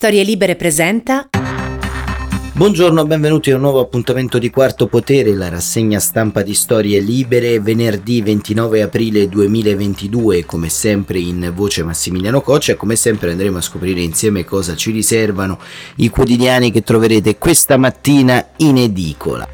Storie Libere presenta. Buongiorno, benvenuti a un nuovo appuntamento di Quarto Potere, la rassegna stampa di Storie Libere, venerdì 29 aprile 2022, come sempre in voce Massimiliano Coccia come sempre andremo a scoprire insieme cosa ci riservano i quotidiani che troverete questa mattina in edicola.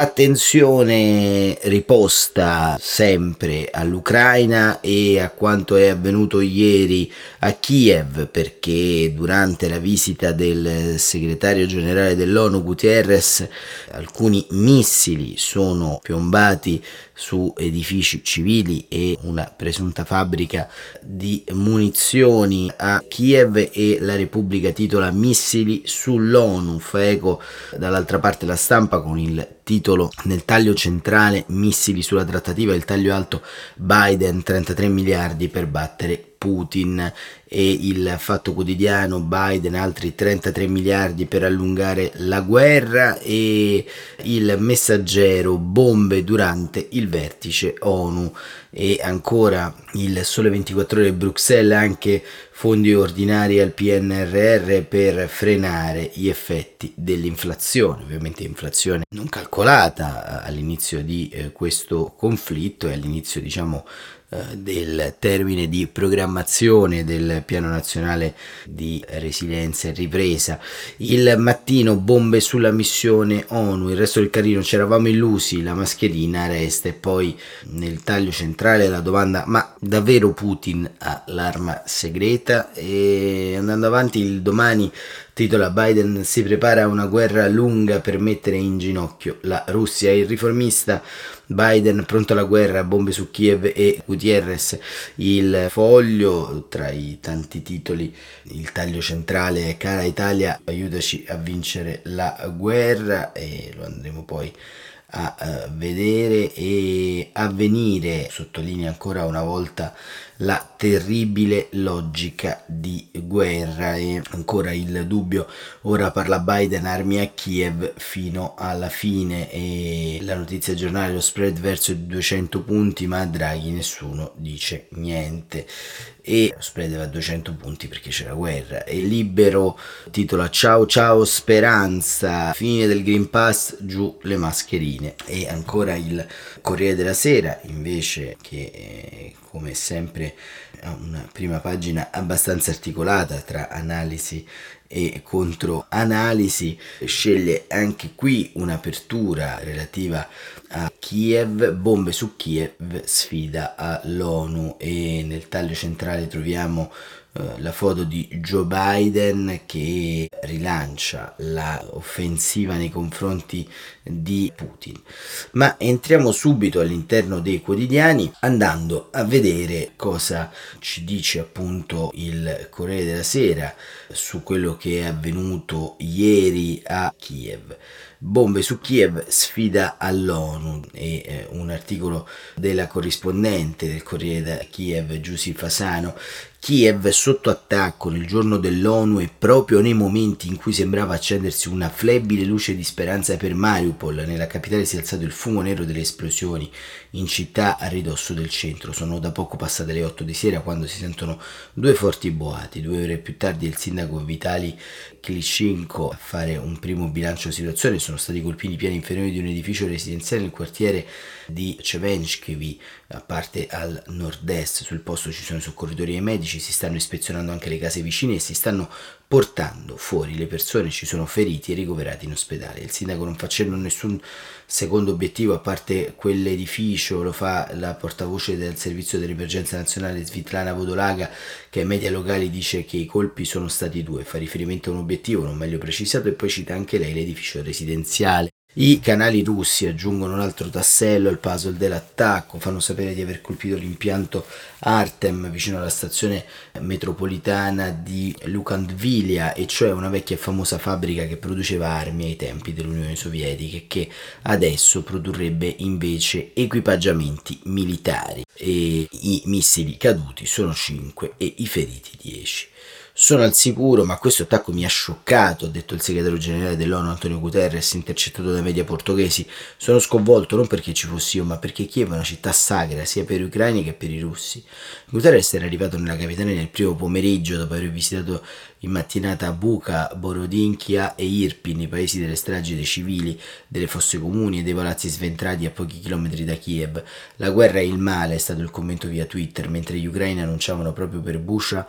Attenzione riposta sempre all'Ucraina e a quanto è avvenuto ieri a Kiev perché durante la visita del segretario generale dell'ONU Guterres alcuni missili sono piombati su edifici civili e una presunta fabbrica di munizioni a Kiev e la Repubblica titola missili sull'ONU, fa eco dall'altra parte la stampa con il titolo nel taglio centrale missili sulla trattativa, il taglio alto Biden 33 miliardi per battere Putin e il Fatto Quotidiano, Biden altri 33 miliardi per allungare la guerra e il Messaggero, bombe durante il vertice ONU e ancora il Sole 24 ore Bruxelles anche fondi ordinari al PNRR per frenare gli effetti dell'inflazione, ovviamente inflazione non calcolata all'inizio di eh, questo conflitto e all'inizio diciamo eh, del termine di programmazione del piano nazionale di resilienza e ripresa. Il mattino bombe sulla missione ONU, il resto del carino ci eravamo illusi, la mascherina resta e poi nel taglio centrale la domanda ma davvero Putin ha l'arma segreta? E andando avanti il domani titola Biden si prepara a una guerra lunga per mettere in ginocchio la Russia. Il riformista Biden pronto alla guerra, bombe su Kiev e Gutierrez. Il foglio tra i tanti titoli, il taglio centrale è Cara Italia, aiutaci a vincere la guerra e lo andremo poi a uh, vedere e avvenire, sottolinea ancora una volta la terribile logica di guerra. E ancora il dubbio ora parla Biden armi a Kiev fino alla fine. E la notizia giornale lo spread verso i 200 punti ma a Draghi nessuno dice niente e spread va a 200 punti perché c'è la guerra. E libero titola ciao ciao speranza fine del Green Pass giù le mascherine. E ancora il Corriere della Sera invece che eh, come sempre ha una prima pagina abbastanza articolata tra analisi e controanalisi, sceglie anche qui un'apertura relativa a Kiev, bombe su Kiev, sfida all'ONU. E nel taglio centrale troviamo la foto di Joe Biden che rilancia l'offensiva nei confronti di Putin. Ma entriamo subito all'interno dei quotidiani andando a vedere cosa ci dice appunto il Corriere della Sera su quello che è avvenuto ieri a Kiev. Bombe su Kiev, sfida all'ONU e eh, un articolo della corrispondente del Corriere da Kiev, Giussi Fasano, Kiev sotto attacco nel giorno dell'ONU e proprio nei momenti in cui sembrava accendersi una flebile luce di speranza per Mariupol, nella capitale si è alzato il fumo nero delle esplosioni in città a ridosso del centro. Sono da poco passate le 8 di sera quando si sentono due forti boati. Due ore più tardi il sindaco Vitali Klitschko a fare un primo bilancio situazione. Sono stati colpiti i piani inferiori di un edificio residenziale nel quartiere di Cevenchkevi, a parte al nord-est. Sul posto ci sono i soccorritori e i medici si stanno ispezionando anche le case vicine e si stanno portando fuori le persone, ci sono feriti e ricoverati in ospedale. Il sindaco non facendo nessun secondo obiettivo, a parte quell'edificio, lo fa la portavoce del servizio dell'emergenza nazionale Svitlana Vodolaga, che ai media locali dice che i colpi sono stati due, fa riferimento a un obiettivo non meglio precisato e poi cita anche lei l'edificio residenziale. I canali russi aggiungono un altro tassello al puzzle dell'attacco, fanno sapere di aver colpito l'impianto Artem vicino alla stazione metropolitana di Lukandvilia, e cioè una vecchia e famosa fabbrica che produceva armi ai tempi dell'Unione Sovietica e che adesso produrrebbe invece equipaggiamenti militari. E I missili caduti sono 5 e i feriti 10. Sono al sicuro, ma questo attacco mi ha scioccato, ha detto il segretario generale dell'ONU Antonio Guterres, intercettato dai media portoghesi. Sono sconvolto non perché ci fossi io, ma perché Kiev è una città sacra, sia per gli ucraini che per i russi. Guterres era arrivato nella capitale nel primo pomeriggio, dopo aver visitato in mattinata Buca, Borodinchia e Irpin, i paesi delle stragi dei civili, delle fosse comuni e dei palazzi sventrati a pochi chilometri da Kiev. La guerra è il male, è stato il commento via Twitter, mentre gli ucraini annunciavano proprio per Busha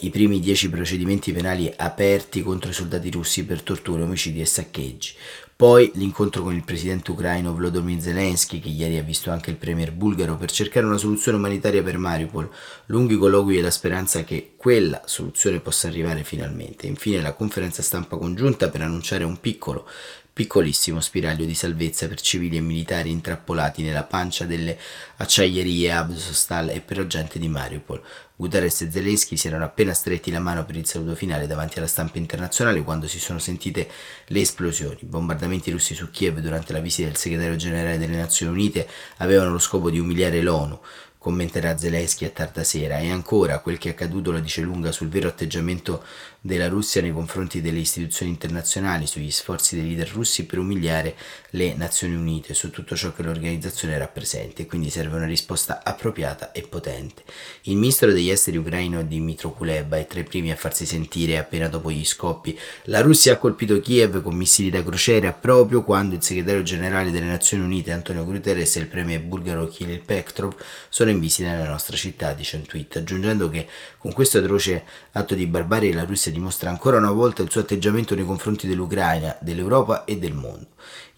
i primi dieci procedimenti penali aperti contro i soldati russi per torture, omicidi e saccheggi. Poi l'incontro con il presidente ucraino Volodymyr Zelensky, che ieri ha visto anche il premier bulgaro, per cercare una soluzione umanitaria per Mariupol, lunghi colloqui e la speranza che quella soluzione possa arrivare finalmente. Infine la conferenza stampa congiunta per annunciare un piccolo piccolissimo spiraglio di salvezza per civili e militari intrappolati nella pancia delle acciaierie Abzostal e per la gente di Mariupol. Guterres e Zelensky si erano appena stretti la mano per il saluto finale davanti alla stampa internazionale quando si sono sentite le esplosioni. I bombardamenti russi su Kiev durante la visita del segretario generale delle Nazioni Unite avevano lo scopo di umiliare l'ONU, commenterà Zelensky a tarda sera. E ancora, quel che è accaduto la dice lunga sul vero atteggiamento della Russia nei confronti delle istituzioni internazionali, sugli sforzi dei leader russi per umiliare le Nazioni Unite, su tutto ciò che l'organizzazione rappresenta e quindi serve una risposta appropriata e potente. Il ministro degli esteri ucraino Dmitro Kuleba è tra i primi a farsi sentire appena dopo gli scoppi. La Russia ha colpito Kiev con missili da crociera proprio quando il segretario generale delle Nazioni Unite Antonio Guterres e il premier bulgaro Kirill Petrov sono in visita nella nostra città, dice un tweet, aggiungendo che con questo atroce atto di barbarie la Russia dimostra ancora una volta il suo atteggiamento nei confronti dell'Ucraina, dell'Europa e del mondo.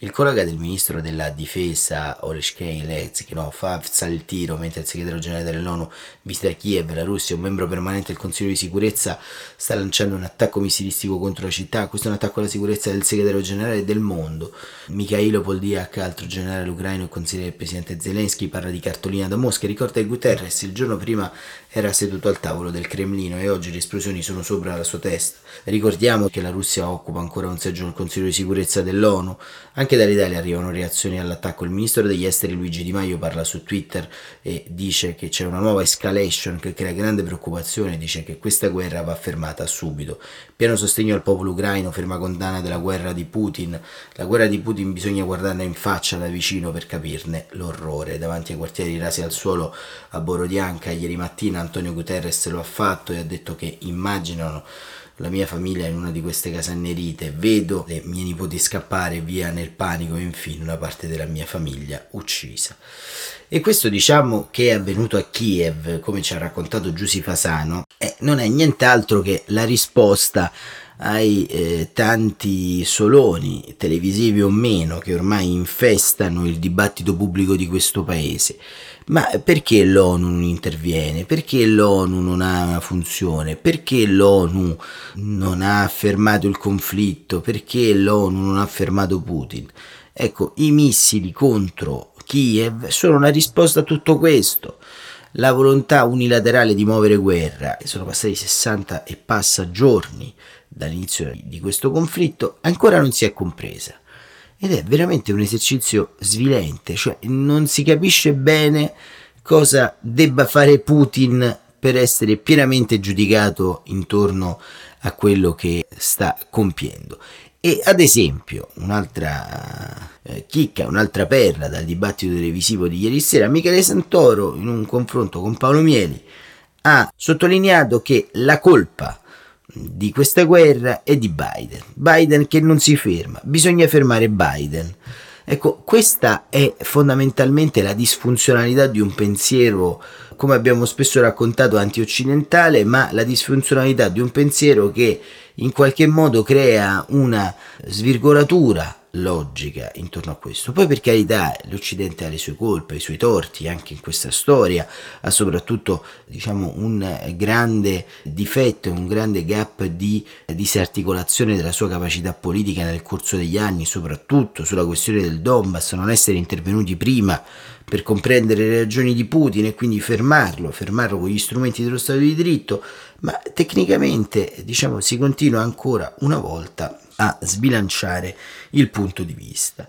Il collega del ministro della difesa che no, fa alzare il tiro mentre il segretario generale dell'ONU visita Kiev, la Russia, un membro permanente del Consiglio di sicurezza, sta lanciando un attacco missilistico contro la città. Questo è un attacco alla sicurezza del segretario generale del mondo. Mikhailo Poldiak, altro generale ucraino e consigliere del presidente Zelensky, parla di cartolina da Mosca. Ricorda che Guterres il giorno prima era seduto al tavolo del Cremlino e oggi le esplosioni sono sopra la sua testa. Ricordiamo che la Russia occupa ancora un seggio nel Consiglio di sicurezza dell'ONU. Anche dall'Italia arrivano reazioni all'attacco. Il ministro degli esteri Luigi Di Maio parla su Twitter e dice che c'è una nuova escalation che crea grande preoccupazione. Dice che questa guerra va fermata subito. Pieno sostegno al popolo ucraino, ferma condanna della guerra di Putin. La guerra di Putin bisogna guardarla in faccia da vicino per capirne l'orrore. Davanti ai quartieri rasi al suolo a Borodianca ieri mattina Antonio Guterres lo ha fatto e ha detto che immaginano la mia famiglia in una di queste casannerite, vedo le mie nipoti scappare via nel panico e infine una parte della mia famiglia uccisa. E questo diciamo che è avvenuto a Kiev, come ci ha raccontato Giussi Fasano, eh, non è nient'altro che la risposta ai eh, tanti soloni televisivi o meno che ormai infestano il dibattito pubblico di questo paese. Ma perché l'ONU non interviene? Perché l'ONU non ha una funzione? Perché l'ONU non ha fermato il conflitto? Perché l'ONU non ha fermato Putin? Ecco, i missili contro Kiev sono una risposta a tutto questo. La volontà unilaterale di muovere guerra, sono passati 60 e passa giorni dall'inizio di questo conflitto, ancora non si è compresa ed è veramente un esercizio svilente, cioè non si capisce bene cosa debba fare Putin per essere pienamente giudicato intorno a quello che sta compiendo. E ad esempio, un'altra eh, chicca, un'altra perla dal dibattito televisivo di ieri sera, Michele Santoro, in un confronto con Paolo Mieli, ha sottolineato che la colpa di questa guerra è di Biden. Biden che non si ferma, bisogna fermare Biden. Ecco, questa è fondamentalmente la disfunzionalità di un pensiero, come abbiamo spesso raccontato, anti-occidentale, ma la disfunzionalità di un pensiero che in qualche modo crea una svirgolatura logica intorno a questo. Poi per carità l'Occidente ha le sue colpe, i suoi torti anche in questa storia, ha soprattutto diciamo un grande difetto, un grande gap di disarticolazione della sua capacità politica nel corso degli anni, soprattutto sulla questione del Donbass, non essere intervenuti prima per comprendere le ragioni di Putin e quindi fermarlo, fermarlo con gli strumenti dello Stato di diritto, ma tecnicamente diciamo si continua ancora una volta a sbilanciare il punto di vista.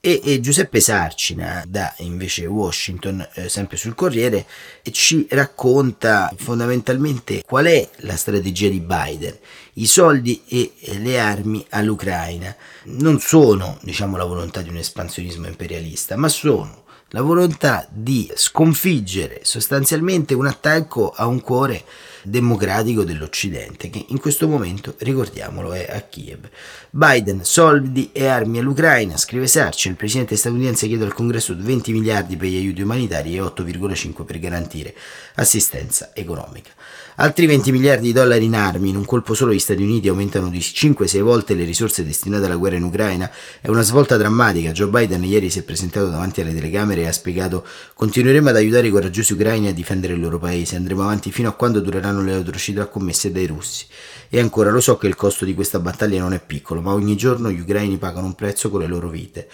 E, e Giuseppe Sarcina, da invece Washington, eh, sempre sul Corriere, ci racconta fondamentalmente qual è la strategia di Biden. I soldi e le armi all'Ucraina non sono, diciamo, la volontà di un espansionismo imperialista, ma sono la volontà di sconfiggere sostanzialmente un attacco a un cuore democratico dell'Occidente, che in questo momento, ricordiamolo, è a Kiev. Biden, soldi e armi all'Ucraina, scrive Sarci, il presidente statunitense chiede al Congresso 20 miliardi per gli aiuti umanitari e 8,5 per garantire assistenza economica. Altri 20 miliardi di dollari in armi, in un colpo solo gli Stati Uniti aumentano di 5-6 volte le risorse destinate alla guerra in Ucraina, è una svolta drammatica. Joe Biden ieri si è presentato davanti alle telecamere ha spiegato continueremo ad aiutare i coraggiosi ucraini a difendere il loro paese, andremo avanti fino a quando dureranno le atrocità commesse dai russi. E ancora lo so che il costo di questa battaglia non è piccolo, ma ogni giorno gli ucraini pagano un prezzo con le loro vite.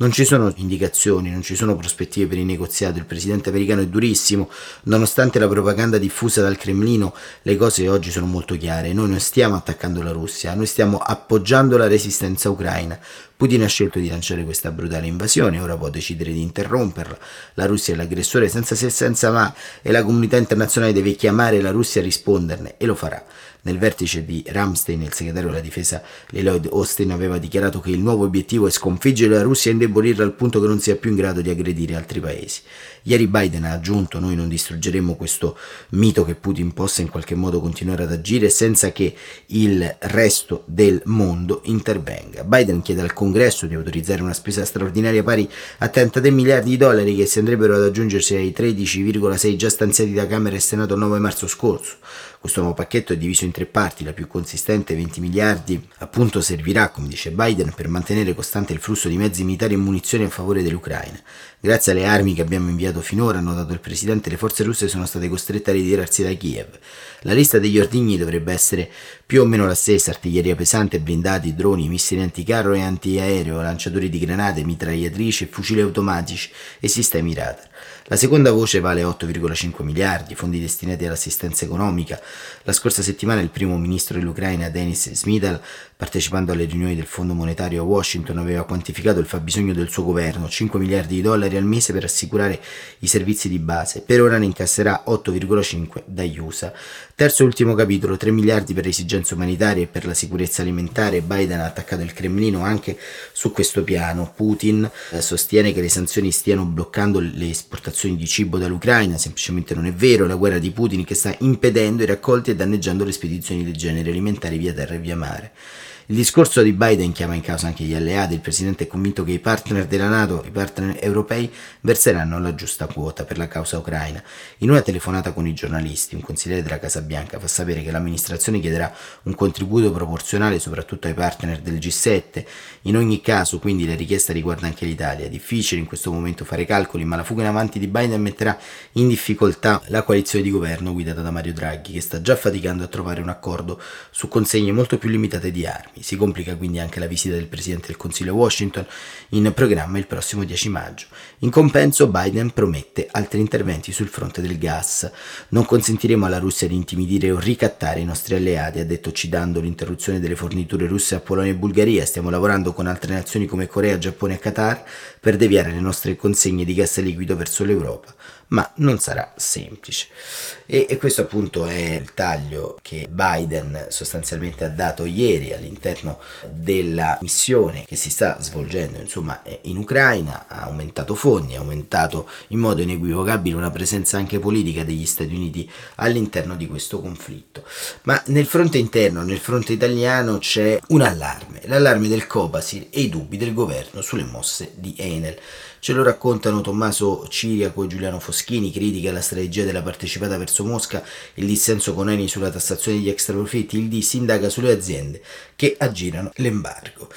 Non ci sono indicazioni, non ci sono prospettive per i negoziati, il presidente americano è durissimo, nonostante la propaganda diffusa dal Cremlino, le cose oggi sono molto chiare, noi non stiamo attaccando la Russia, noi stiamo appoggiando la resistenza ucraina. Putin ha scelto di lanciare questa brutale invasione, ora può decidere di interromperla. La Russia è l'aggressore senza se e senza ma e la comunità internazionale deve chiamare la Russia a risponderne e lo farà. Nel vertice di Ramstein il segretario della difesa Lloyd Austin aveva dichiarato che il nuovo obiettivo è sconfiggere la Russia e indebolirla al punto che non sia più in grado di aggredire altri paesi. Ieri Biden ha aggiunto noi non distruggeremo questo mito che Putin possa in qualche modo continuare ad agire senza che il resto del mondo intervenga. Biden chiede al Congresso di autorizzare una spesa straordinaria pari a 33 miliardi di dollari che si andrebbero ad aggiungersi ai 13,6 già stanziati da Camera e Senato il 9 marzo scorso. Questo nuovo pacchetto è diviso in tre parti, la più consistente, 20 miliardi, appunto servirà, come dice Biden, per mantenere costante il flusso di mezzi militari e munizioni a favore dell'Ucraina. Grazie alle armi che abbiamo inviato finora, ha notato il presidente, le forze russe sono state costrette a ritirarsi da Kiev. La lista degli ordigni dovrebbe essere più o meno la stessa, artiglieria pesante, blindati, droni, missili anticarro e antiaereo, lanciatori di granate, mitragliatrici, fucili automatici e sistemi radar. La seconda voce vale 8,5 miliardi, fondi destinati all'assistenza economica. La scorsa settimana il primo ministro dell'Ucraina, Denis Smidal, partecipando alle riunioni del Fondo Monetario a Washington, aveva quantificato il fabbisogno del suo governo, 5 miliardi di dollari al mese per assicurare i servizi di base. Per ora ne incasserà 8,5 dagli USA. Terzo e ultimo capitolo, 3 miliardi per esigenze umanitarie e per la sicurezza alimentare. Biden ha attaccato il Cremlino anche su questo piano. Putin eh, sostiene che le sanzioni stiano bloccando le esportazioni di cibo dall'Ucraina, semplicemente non è vero. La guerra di Putin che sta impedendo i raccolti e danneggiando le spedizioni dei generi alimentari via terra e via mare. Il discorso di Biden chiama in causa anche gli alleati, il presidente è convinto che i partner della Nato, i partner europei, verseranno la giusta quota per la causa ucraina. In una telefonata con i giornalisti, un consigliere della Casa Bianca fa sapere che l'amministrazione chiederà un contributo proporzionale soprattutto ai partner del G7. In ogni caso, quindi, la richiesta riguarda anche l'Italia. È difficile in questo momento fare calcoli, ma la fuga in avanti di Biden metterà in difficoltà la coalizione di governo guidata da Mario Draghi, che sta già faticando a trovare un accordo su consegne molto più limitate di armi. Si complica quindi anche la visita del Presidente del Consiglio a Washington in programma il prossimo 10 maggio. In compenso Biden promette altri interventi sul fronte del gas. Non consentiremo alla Russia di intimidire o ricattare i nostri alleati, ha detto citando l'interruzione delle forniture russe a Polonia e Bulgaria. Stiamo lavorando con altre nazioni come Corea, Giappone e Qatar per deviare le nostre consegne di gas liquido verso l'Europa ma non sarà semplice. E, e, questo appunto è il taglio che Biden sostanzialmente ha dato ieri all'interno della missione che si sta svolgendo insomma in Ucraina, ha aumentato fondi, ha aumentato in modo inequivocabile una presenza anche politica degli Stati Uniti all'interno di questo conflitto. Ma nel fronte interno, nel fronte italiano c'è un allarme, l'allarme del Copasir e i dubbi del governo sulle mosse di Enel. Ce lo raccontano Tommaso Ciriaco e Giuliano Foschini, critica la strategia della partecipata verso Mosca, il dissenso con Eni sulla tassazione degli extraprofitti, il DIS indaga sulle aziende che aggirano l'embargo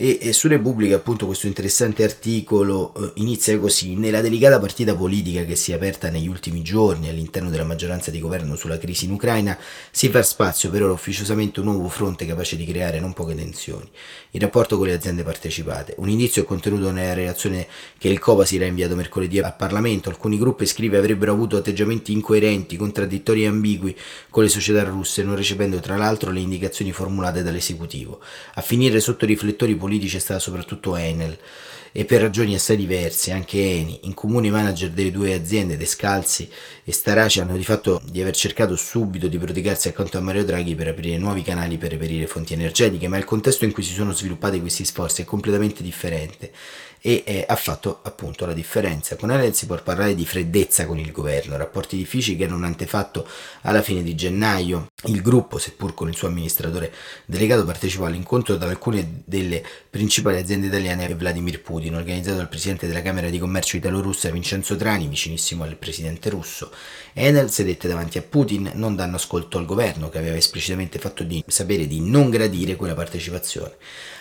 e, e su Repubblica appunto questo interessante articolo eh, inizia così nella delicata partita politica che si è aperta negli ultimi giorni all'interno della maggioranza di governo sulla crisi in Ucraina si fa spazio per ora ufficiosamente un nuovo fronte capace di creare non poche tensioni il rapporto con le aziende partecipate un indizio è contenuto nella relazione che il Copasir ha inviato mercoledì al Parlamento. Alcuni gruppi scrive avrebbero avuto atteggiamenti incoerenti, contraddittori e ambigui con le società russe, non recependo tra l'altro le indicazioni formulate dall'esecutivo. A finire sotto riflettori politici è stata soprattutto Enel e per ragioni assai diverse anche Eni, in comuni manager delle due aziende, Descalzi e Staraci, hanno di fatto di aver cercato subito di prodigarsi accanto a Mario Draghi per aprire nuovi canali per reperire fonti energetiche, ma il contesto in cui si sono sviluppati questi sforzi è completamente differente e eh, ha fatto appunto la differenza. Con Enel si può parlare di freddezza con il governo, rapporti difficili che hanno antefatto alla fine di gennaio. Il gruppo, seppur con il suo amministratore delegato, partecipò all'incontro tra alcune delle principali aziende italiane e Vladimir Putin, organizzato dal presidente della Camera di Commercio italo-russa Vincenzo Trani, vicinissimo al presidente russo. Enel sedette davanti a Putin, non dando ascolto al governo, che aveva esplicitamente fatto di sapere di non gradire quella partecipazione.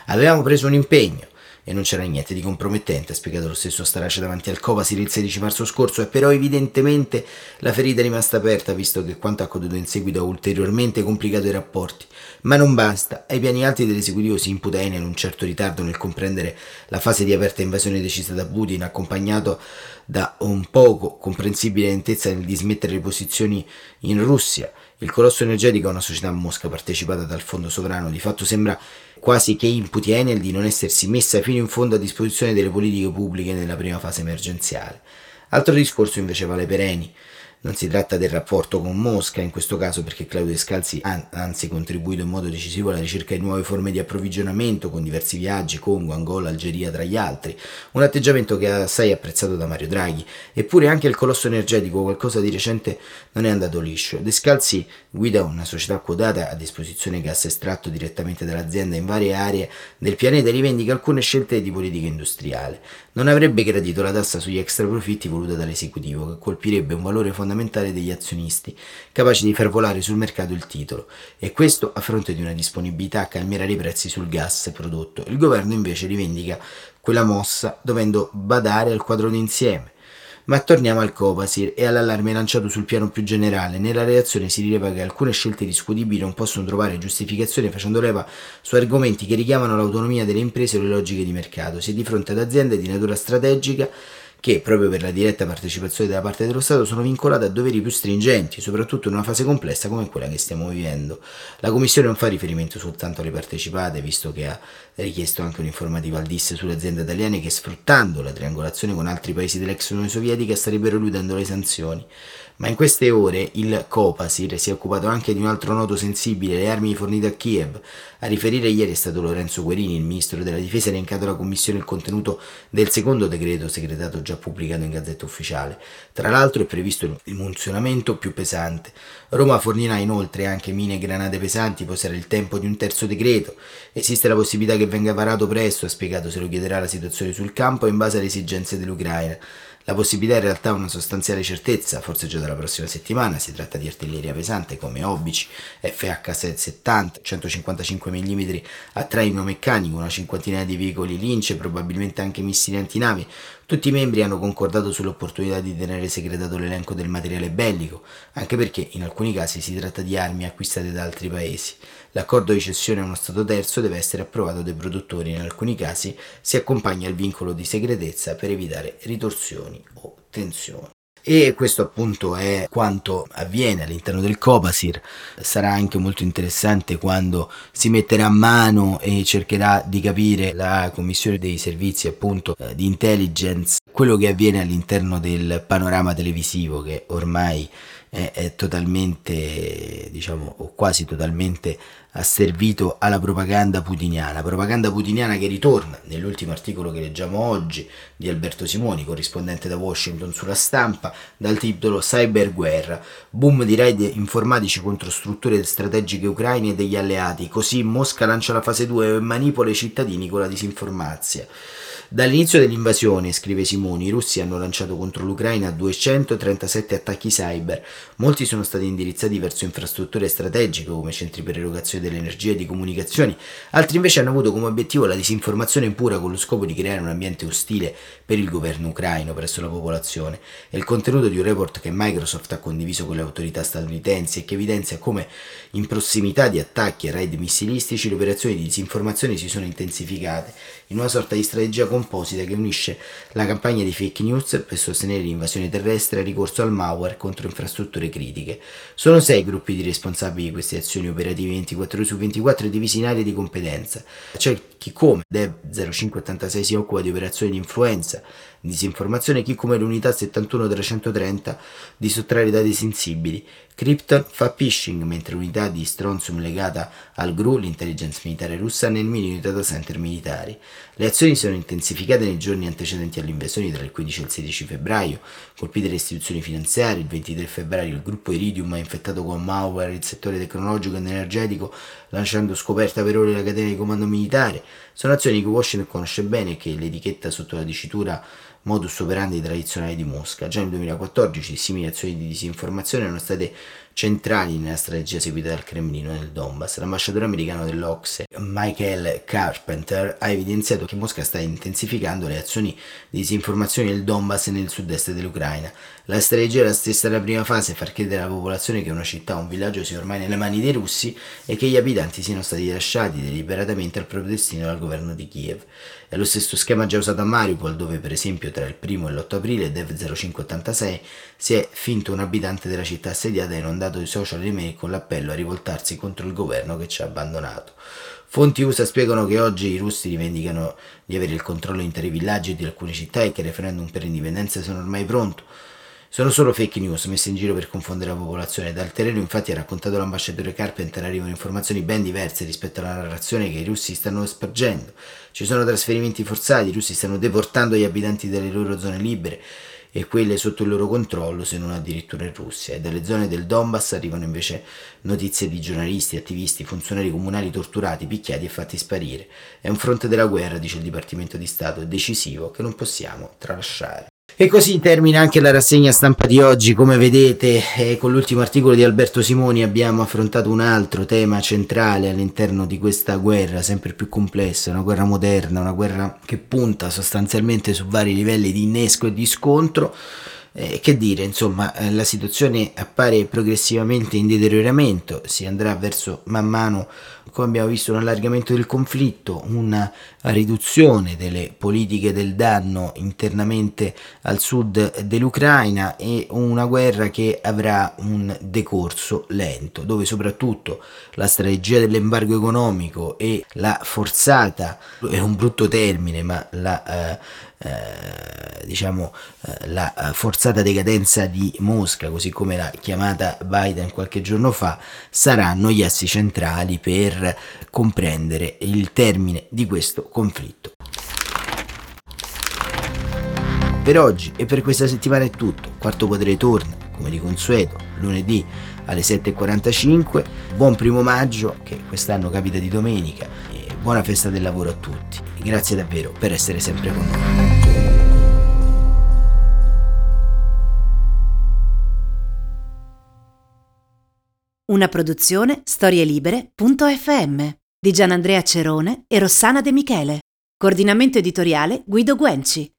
Avevamo preso un impegno e non c'era niente di compromettente, ha spiegato lo stesso Starace davanti al Copasir il 16 marzo scorso, e però evidentemente la ferita è rimasta aperta visto che quanto accaduto in seguito ha ulteriormente complicato i rapporti. Ma non basta, ai piani alti dell'esecutivo si imputa Enel un certo ritardo nel comprendere la fase di aperta invasione decisa da Putin, accompagnato da un poco comprensibile lentezza nel dismettere le posizioni in Russia. Il colosso energetico è una società a Mosca partecipata dal fondo sovrano, di fatto sembra quasi che imputi Enel di non essersi messa fino in fondo a disposizione delle politiche pubbliche nella prima fase emergenziale. Altro discorso invece vale per Eni. Non si tratta del rapporto con Mosca in questo caso perché Claudio Scalzi ha anzi contribuito in modo decisivo alla ricerca di nuove forme di approvvigionamento con diversi viaggi, Congo, Angola, Algeria tra gli altri, un atteggiamento che è assai apprezzato da Mario Draghi. Eppure anche il colosso energetico qualcosa di recente non è andato liscio. De Scalzi guida una società quotata a disposizione gas estratto direttamente dall'azienda in varie aree del pianeta e rivendica alcune scelte di politica industriale. Non avrebbe gradito la tassa sugli extra profitti voluta dall'esecutivo che colpirebbe un valore fondamentale degli azionisti, capaci di far volare sul mercato il titolo, e questo a fronte di una disponibilità a calmierare i prezzi sul gas prodotto. Il governo invece rivendica quella mossa dovendo badare al quadro d'insieme. Ma torniamo al Copasir e all'allarme lanciato sul piano più generale. Nella relazione si rileva che alcune scelte discutibili non possono trovare giustificazione facendo leva su argomenti che richiamano l'autonomia delle imprese o le logiche di mercato. Si è di fronte ad aziende di natura strategica che, proprio per la diretta partecipazione della parte dello Stato, sono vincolate a doveri più stringenti, soprattutto in una fase complessa come quella che stiamo vivendo. La Commissione non fa riferimento soltanto alle partecipate, visto che ha richiesto anche un'informativa al DIS sulle aziende italiane che, sfruttando la triangolazione con altri paesi dell'ex Unione Sovietica, starebbero eludendo le sanzioni. Ma in queste ore il Copasir si è occupato anche di un altro nodo sensibile, le armi fornite a Kiev. A riferire ieri è stato Lorenzo Guerini, il ministro della difesa, elencato alla Commissione il contenuto del secondo decreto segretato già pubblicato in Gazzetta Ufficiale. Tra l'altro è previsto il munzionamento più pesante. Roma fornirà inoltre anche mine e granate pesanti, poi sarà il tempo di un terzo decreto. Esiste la possibilità che venga varato presto, ha spiegato se lo chiederà la situazione sul campo in base alle esigenze dell'Ucraina. La possibilità in realtà è una sostanziale certezza, forse già dalla prossima settimana, si tratta di artiglieria pesante come Obici, FH-70, 155 mm a traino meccanico, una cinquantina di veicoli Lince, probabilmente anche missili antinavi. Tutti i membri hanno concordato sull'opportunità di tenere segretato l'elenco del materiale bellico, anche perché in alcuni casi si tratta di armi acquistate da altri paesi. L'accordo di cessione a uno Stato terzo deve essere approvato dai produttori in alcuni casi si accompagna al vincolo di segretezza per evitare ritorsioni o tensioni. E questo appunto è quanto avviene all'interno del Copasir. Sarà anche molto interessante quando si metterà a mano e cercherà di capire la commissione dei servizi appunto eh, di intelligence quello che avviene all'interno del panorama televisivo che ormai è, è totalmente, diciamo, o quasi totalmente asservito alla propaganda putiniana, propaganda putiniana che ritorna nell'ultimo articolo che leggiamo oggi di Alberto Simoni, corrispondente da Washington sulla stampa, dal titolo Cyberguerra, boom di raid informatici contro strutture strategiche ucraine e degli alleati, così Mosca lancia la fase 2 e manipola i cittadini con la disinformazia. Dall'inizio dell'invasione, scrive Simoni, i russi hanno lanciato contro l'Ucraina 237 attacchi cyber. Molti sono stati indirizzati verso infrastrutture strategiche come centri per erogazione dell'energia e di comunicazioni, altri invece hanno avuto come obiettivo la disinformazione pura con lo scopo di creare un ambiente ostile per il governo ucraino presso la popolazione. È il contenuto di un report che Microsoft ha condiviso con le autorità statunitensi e che evidenzia come in prossimità di attacchi e raid missilistici le operazioni di disinformazione si sono intensificate in una sorta di strategia comune composita che unisce la campagna di fake news per sostenere l'invasione terrestre e il ricorso al malware contro infrastrutture critiche. Sono sei gruppi di responsabili di queste azioni operative 24 ore su 24 divisi in aree di competenza. C'è chi come Dev 0586 si occupa di operazioni di influenza, disinformazione, chi come l'unità 71 della 130 di sottrarre dati sensibili. Krypton fa phishing, mentre l'unità di Strontium legata al GRU, l'intelligence militare russa, nel mini data center militari. Le azioni sono intensificate nei giorni antecedenti all'invasione tra il 15 e il 16 febbraio, colpite le istituzioni finanziarie, il 23 febbraio il gruppo Iridium ha infettato con malware il settore tecnologico ed energetico, lasciando scoperta per ore la catena di comando militare. Sono azioni che Washington conosce bene e che l'etichetta sotto la dicitura modus operandi tradizionali di Mosca. Già nel 2014 simili azioni di disinformazione erano state centrali nella strategia seguita dal Cremlino nel Donbass. L'ambasciatore americano dell'Ocse, Michael Carpenter, ha evidenziato che Mosca sta intensificando le azioni di disinformazione nel Donbass e nel sud-est dell'Ucraina. La strategia è la stessa della prima fase, far credere alla popolazione che una città o un villaggio sia ormai nelle mani dei russi e che gli abitanti siano stati lasciati deliberatamente al proprio destino dal governo di Kiev. È lo stesso schema già usato a Mariupol, dove per esempio tra il 1 e l'8 aprile Dev 0586 si è finto un abitante della città assediata e inondato i social email con l'appello a rivoltarsi contro il governo che ci ha abbandonato. Fonti USA spiegano che oggi i russi rivendicano di avere il controllo di interi villaggi e di alcune città e che il referendum per l'indipendenza sono ormai pronto. Sono solo fake news messe in giro per confondere la popolazione. Dal terreno infatti ha raccontato l'ambasciatore Carpenter arrivano informazioni ben diverse rispetto alla narrazione che i russi stanno spargendo. Ci sono trasferimenti forzati, i russi stanno deportando gli abitanti dalle loro zone libere e quelle sotto il loro controllo, se non addirittura in Russia. E dalle zone del Donbass arrivano invece notizie di giornalisti, attivisti, funzionari comunali torturati, picchiati e fatti sparire. È un fronte della guerra, dice il Dipartimento di Stato, decisivo che non possiamo tralasciare. E così termina anche la rassegna stampa di oggi, come vedete eh, con l'ultimo articolo di Alberto Simoni abbiamo affrontato un altro tema centrale all'interno di questa guerra sempre più complessa, una guerra moderna, una guerra che punta sostanzialmente su vari livelli di innesco e di scontro. Eh, che dire, insomma, eh, la situazione appare progressivamente in deterioramento, si andrà verso man mano come abbiamo visto, un allargamento del conflitto, una riduzione delle politiche del danno internamente al sud dell'Ucraina e una guerra che avrà un decorso lento, dove soprattutto la strategia dell'embargo economico e la forzata, è un brutto termine, ma la... Eh, eh, diciamo eh, la forzata decadenza di Mosca, così come l'ha chiamata Biden qualche giorno fa, saranno gli assi centrali per comprendere il termine di questo conflitto. Per oggi e per questa settimana è tutto. Quarto potere torna, come di consueto, lunedì alle 7.45. Buon primo maggio, che quest'anno capita di domenica, e buona festa del lavoro a tutti. Grazie davvero per essere sempre con noi. Una produzione storielibere.fm di Gianandrea Cerone e Rossana De Michele. Coordinamento editoriale Guido Guenci.